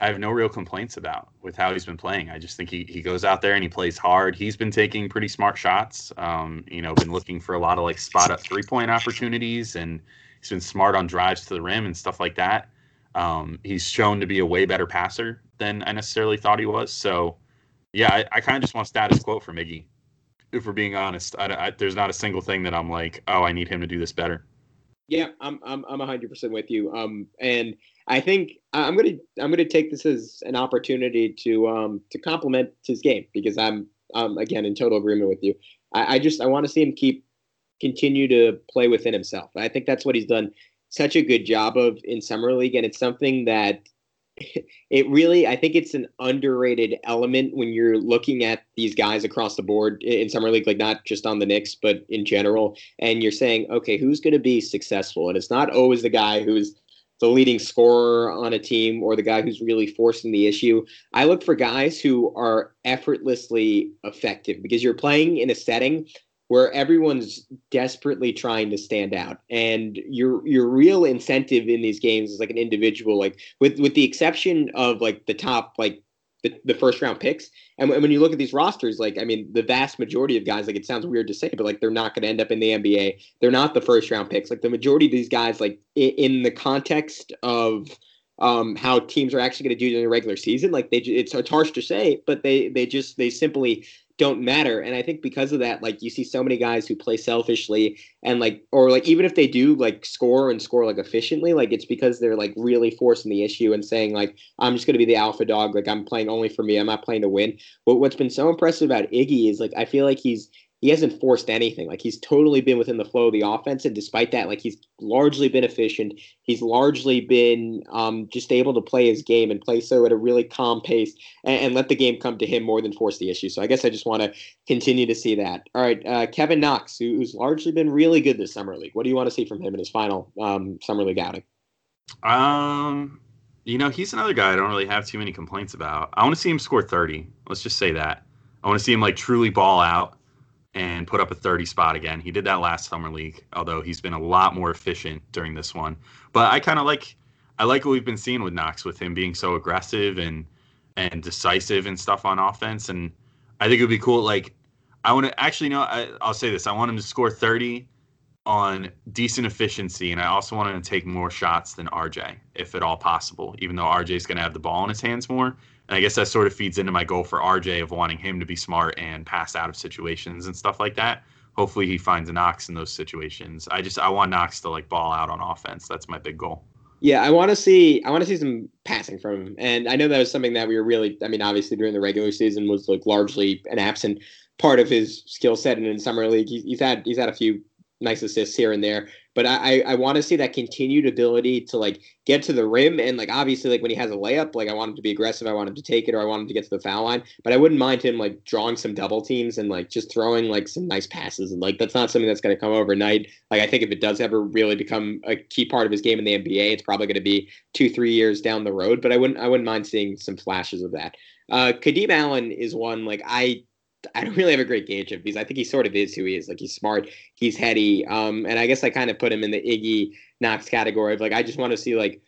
[SPEAKER 2] I have no real complaints about with how he's been playing. I just think he, he goes out there and he plays hard. He's been taking pretty smart shots. Um, you know, been looking for a lot of like spot up three point opportunities and he's been smart on drives to the rim and stuff like that. Um, he's shown to be a way better passer than I necessarily thought he was. So, yeah, I, I kind of just want status quo for Iggy. If we're being honest, I, I, there's not a single thing that I'm like, oh, I need him to do this better.
[SPEAKER 1] Yeah, I'm I'm I'm 100% with you. Um, and I think I'm gonna I'm gonna take this as an opportunity to um to compliment his game because I'm um again in total agreement with you. I, I just I want to see him keep continue to play within himself. I think that's what he's done such a good job of in summer league, and it's something that it really I think it's an underrated element when you're looking at these guys across the board in summer league, like not just on the Knicks but in general, and you're saying, okay, who's going to be successful? And it's not always the guy who's the leading scorer on a team or the guy who's really forcing the issue. I look for guys who are effortlessly effective because you're playing in a setting where everyone's desperately trying to stand out. And your your real incentive in these games is like an individual like with with the exception of like the top like the, the first round picks. And when you look at these rosters like i mean the vast majority of guys like it sounds weird to say but like they're not going to end up in the nba they're not the first round picks. Like the majority of these guys like in, in the context of um, how teams are actually going to do during the regular season. Like they, it's, it's harsh to say, but they they just they simply don't matter. And I think because of that, like you see so many guys who play selfishly and like, or like even if they do like score and score like efficiently, like it's because they're like really forcing the issue and saying like, I'm just going to be the alpha dog. Like I'm playing only for me. I'm not playing to win. But what's been so impressive about Iggy is like, I feel like he's, he hasn't forced anything. Like he's totally been within the flow of the offense, and despite that, like he's largely been efficient. He's largely been um, just able to play his game and play so at a really calm pace, and, and, let the game come to him more than force the issue. So I guess I just want to continue to see that. All right, uh, Kevin Knox, who, who's largely been really good this summer league. What do you want to see from him in his final um, summer league outing?
[SPEAKER 2] Um, you know, he's another guy I don't really have too many complaints about. I want to see him score thirty. Let's just say that. I want to see him like truly ball out and put up a 30 spot again. He did that last summer league, although he's been a lot more efficient during this one. But I kind of like I like what we've been seeing with Knox with him being so aggressive and and decisive and stuff on offense. And I think it would be cool. Like I want to actually. I, I'll say this: I want him to score 30 on decent efficiency, and I also want him to take more shots than RJ, if at all possible. Even though RJ is going to have the ball in his hands more, and I guess that sort of feeds into my goal for RJ of wanting him to be smart and pass out of situations and stuff like that. hopefully he finds Knox in those situations. I just I want Knox to like ball out on offense. That's my big goal.
[SPEAKER 1] Yeah, I want to see I want to see some passing from him, and I know that was something that we were really. I mean, obviously during the regular season was like largely an absent part of his skill set, and in summer league he's had he's had a few nice assists here and there. But I, I want to see that continued ability to like get to the rim and like obviously like when he has a layup, like I want him to be aggressive, I want him to take it, or I want him to get to the foul line. But I wouldn't mind him like drawing some double teams and like just throwing like some nice passes. And like that's not something that's going to come overnight. Like I think if it does ever really become a key part of his game in the NBA, it's probably going to be two three years down the road. But I wouldn't I wouldn't mind seeing some flashes of that. Uh, Kadeem Allen is one like I I don't really have a great gauge of because I think he sort of is who he is. Like he's smart, he's heady, um, and I guess I kind of put him in the Iggy Knox category of like I just want to see like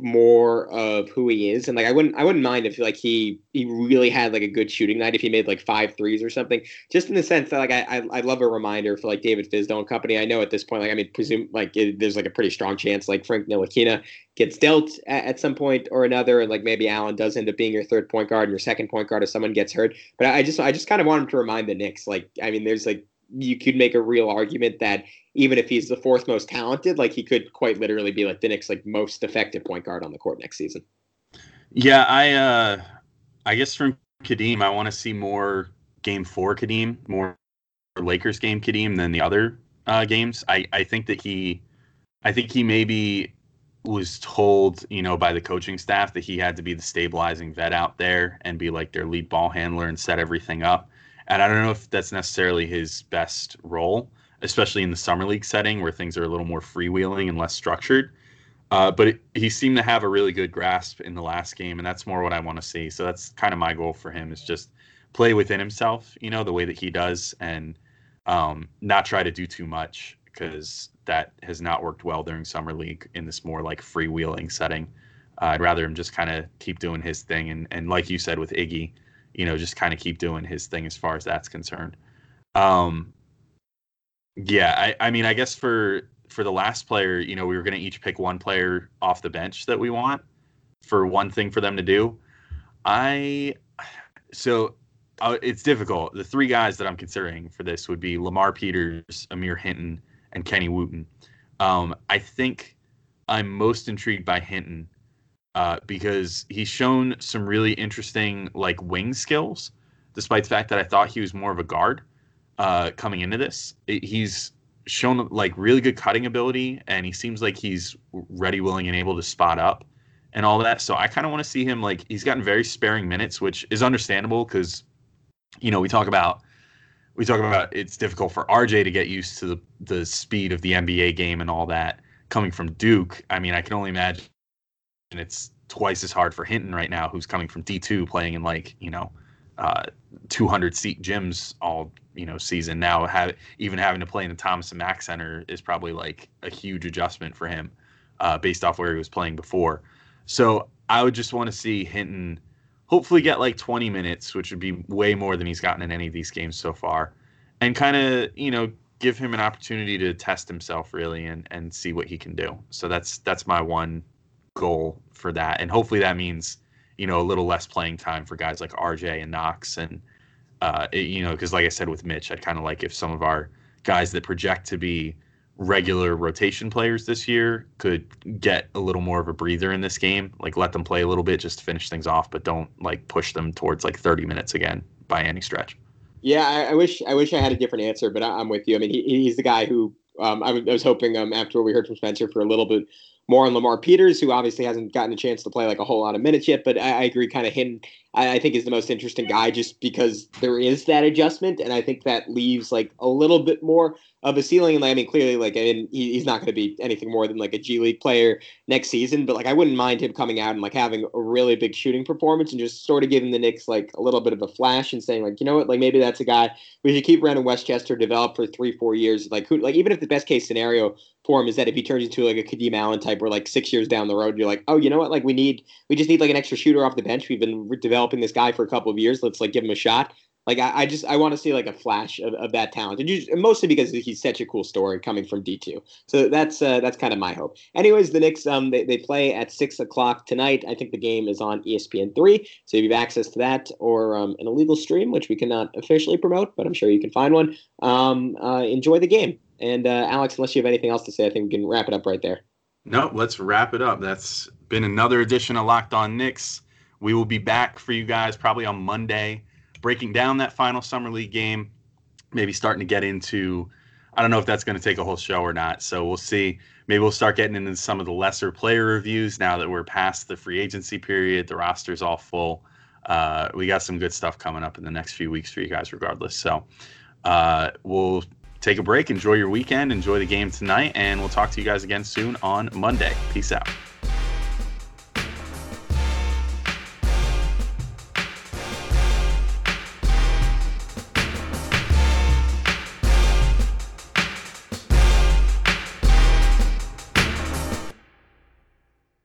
[SPEAKER 1] more of who he is. And like I wouldn't I wouldn't mind if like he he really had like a good shooting night if he made like five threes or something. Just in the sense that like I I, I love a reminder for like David Fizdale and company. I know at this point like I mean presume like it, there's like a pretty strong chance like Frank Ntilikina gets dealt at, at, some point or another and like maybe Allen does end up being your third point guard and your second point guard if someone gets hurt. But I, I just I just kind of want him to remind the Knicks like I mean there's like you could make a real argument that even if he's the fourth most talented, like he could quite literally be like the Knicks' like most effective point guard on the court next season.
[SPEAKER 2] Yeah, I uh I guess from Kadeem, I want to see more game four Kadeem, more Lakers game Kadeem than the other uh, games. I, I think that he I think he maybe was told, you know, by the coaching staff that he had to be the stabilizing vet out there and be like their lead ball handler and set everything up. And I don't know if that's necessarily his best role, especially in the summer league setting where things are a little more freewheeling and less structured. Uh, but it, he seemed to have a really good grasp in the last game, and that's more what I want to see. So that's kind of my goal for him is just play within himself, you know, the way that he does, and um, not try to do too much because that has not worked well during summer league in this more like freewheeling setting. Uh, I'd rather him just kind of keep doing his thing, and and like you said with Iggy, you know, just kind of keep doing his thing as far as that's concerned. Um, yeah, I, I mean, I guess for for the last player, you know, we were going to each pick one player off the bench that we want for one thing for them to do. I so uh, it's difficult. The three guys that I'm considering for this would be Lamar Peters, Amir Hinton, and Kenny Wooten. Um, I think I'm most intrigued by Hinton uh, because he's shown some really interesting like wing skills, despite the fact that I thought he was more of a guard uh, coming into this. It, he's shown like really good cutting ability, and he seems like he's ready, willing, and able to spot up and all that. So I kind of want to see him like he's gotten very sparing minutes, which is understandable because you know we talk about we talk about it's difficult for RJ to get used to the the speed of the NBA game and all that coming from Duke. I mean, I can only imagine and it's twice as hard for Hinton right now, who's coming from D2 playing in like, you know, uh, 200 seat gyms all, you know, season. Now, have, even having to play in the Thomas and Mack Center is probably like a huge adjustment for him uh, based off where he was playing before. So I would just want to see Hinton hopefully get like 20 minutes, which would be way more than he's gotten in any of these games so far, and kind of, you know, give him an opportunity to test himself really and, and see what he can do. So that's that's my one goal for that, and hopefully that means you know a little less playing time for guys like RJ and Knox, and uh, it, you know because like I said with Mitch, I'd kind of like if some of our guys that project to be regular rotation players this year could get a little more of a breather in this game, like let them play a little bit just to finish things off, but don't like push them towards like 30 minutes again by any stretch.
[SPEAKER 1] Yeah, I, I wish I wish I had a different answer, but I, am with you. I mean, he, he's the guy who um, I, was hoping um, after we heard from Spencer for a little bit more on Lamar Peters, who obviously hasn't gotten a chance to play like a whole lot of minutes yet. But I, I agree, kind of him, I, I, think is the most interesting guy just because there is that adjustment, and I think that leaves like a little bit more of a ceiling. And I mean, clearly, like I mean, he, he's not going to be anything more than like a G League player next season. But like, I wouldn't mind him coming out and like having a really big shooting performance and just sort of giving the Knicks like a little bit of a flash and saying like, you know what, like maybe that's a guy we should keep Brandon Westchester develop for three, four years. Like, who, like even if the best case scenario for him is that if he turns into like a Kadeem Allen type, where like six years down the road, you're like, oh, you know what? Like we need, we just need like an extra shooter off the bench. We've been developing this guy for a couple of years. Let's like give him a shot. Like I, I just I want to see like a flash of, of that talent, and just, mostly because he's such a cool story coming from D two. So that's uh, that's kind of my hope. Anyways, the Knicks um they, they play at six o'clock tonight. I think the game is on ESPN three, so if you have access to that or um, an illegal stream, which we cannot officially promote, but I'm sure you can find one. Um, uh, enjoy the game. And uh, Alex, unless you have anything else to say, I think we can wrap it up right there.
[SPEAKER 2] No, let's wrap it up. That's been another edition of Locked On Knicks. We will be back for you guys probably on Monday breaking down that final summer league game, maybe starting to get into. I don't know if that's going to take a whole show or not. So we'll see. Maybe we'll start getting into some of the lesser player reviews now that we're past the free agency period. The roster's all full. Uh, we got some good stuff coming up in the next few weeks for you guys, regardless. So uh, we'll take a break. Enjoy your weekend. Enjoy the game tonight. And we'll talk to you guys again soon on Monday. Peace out.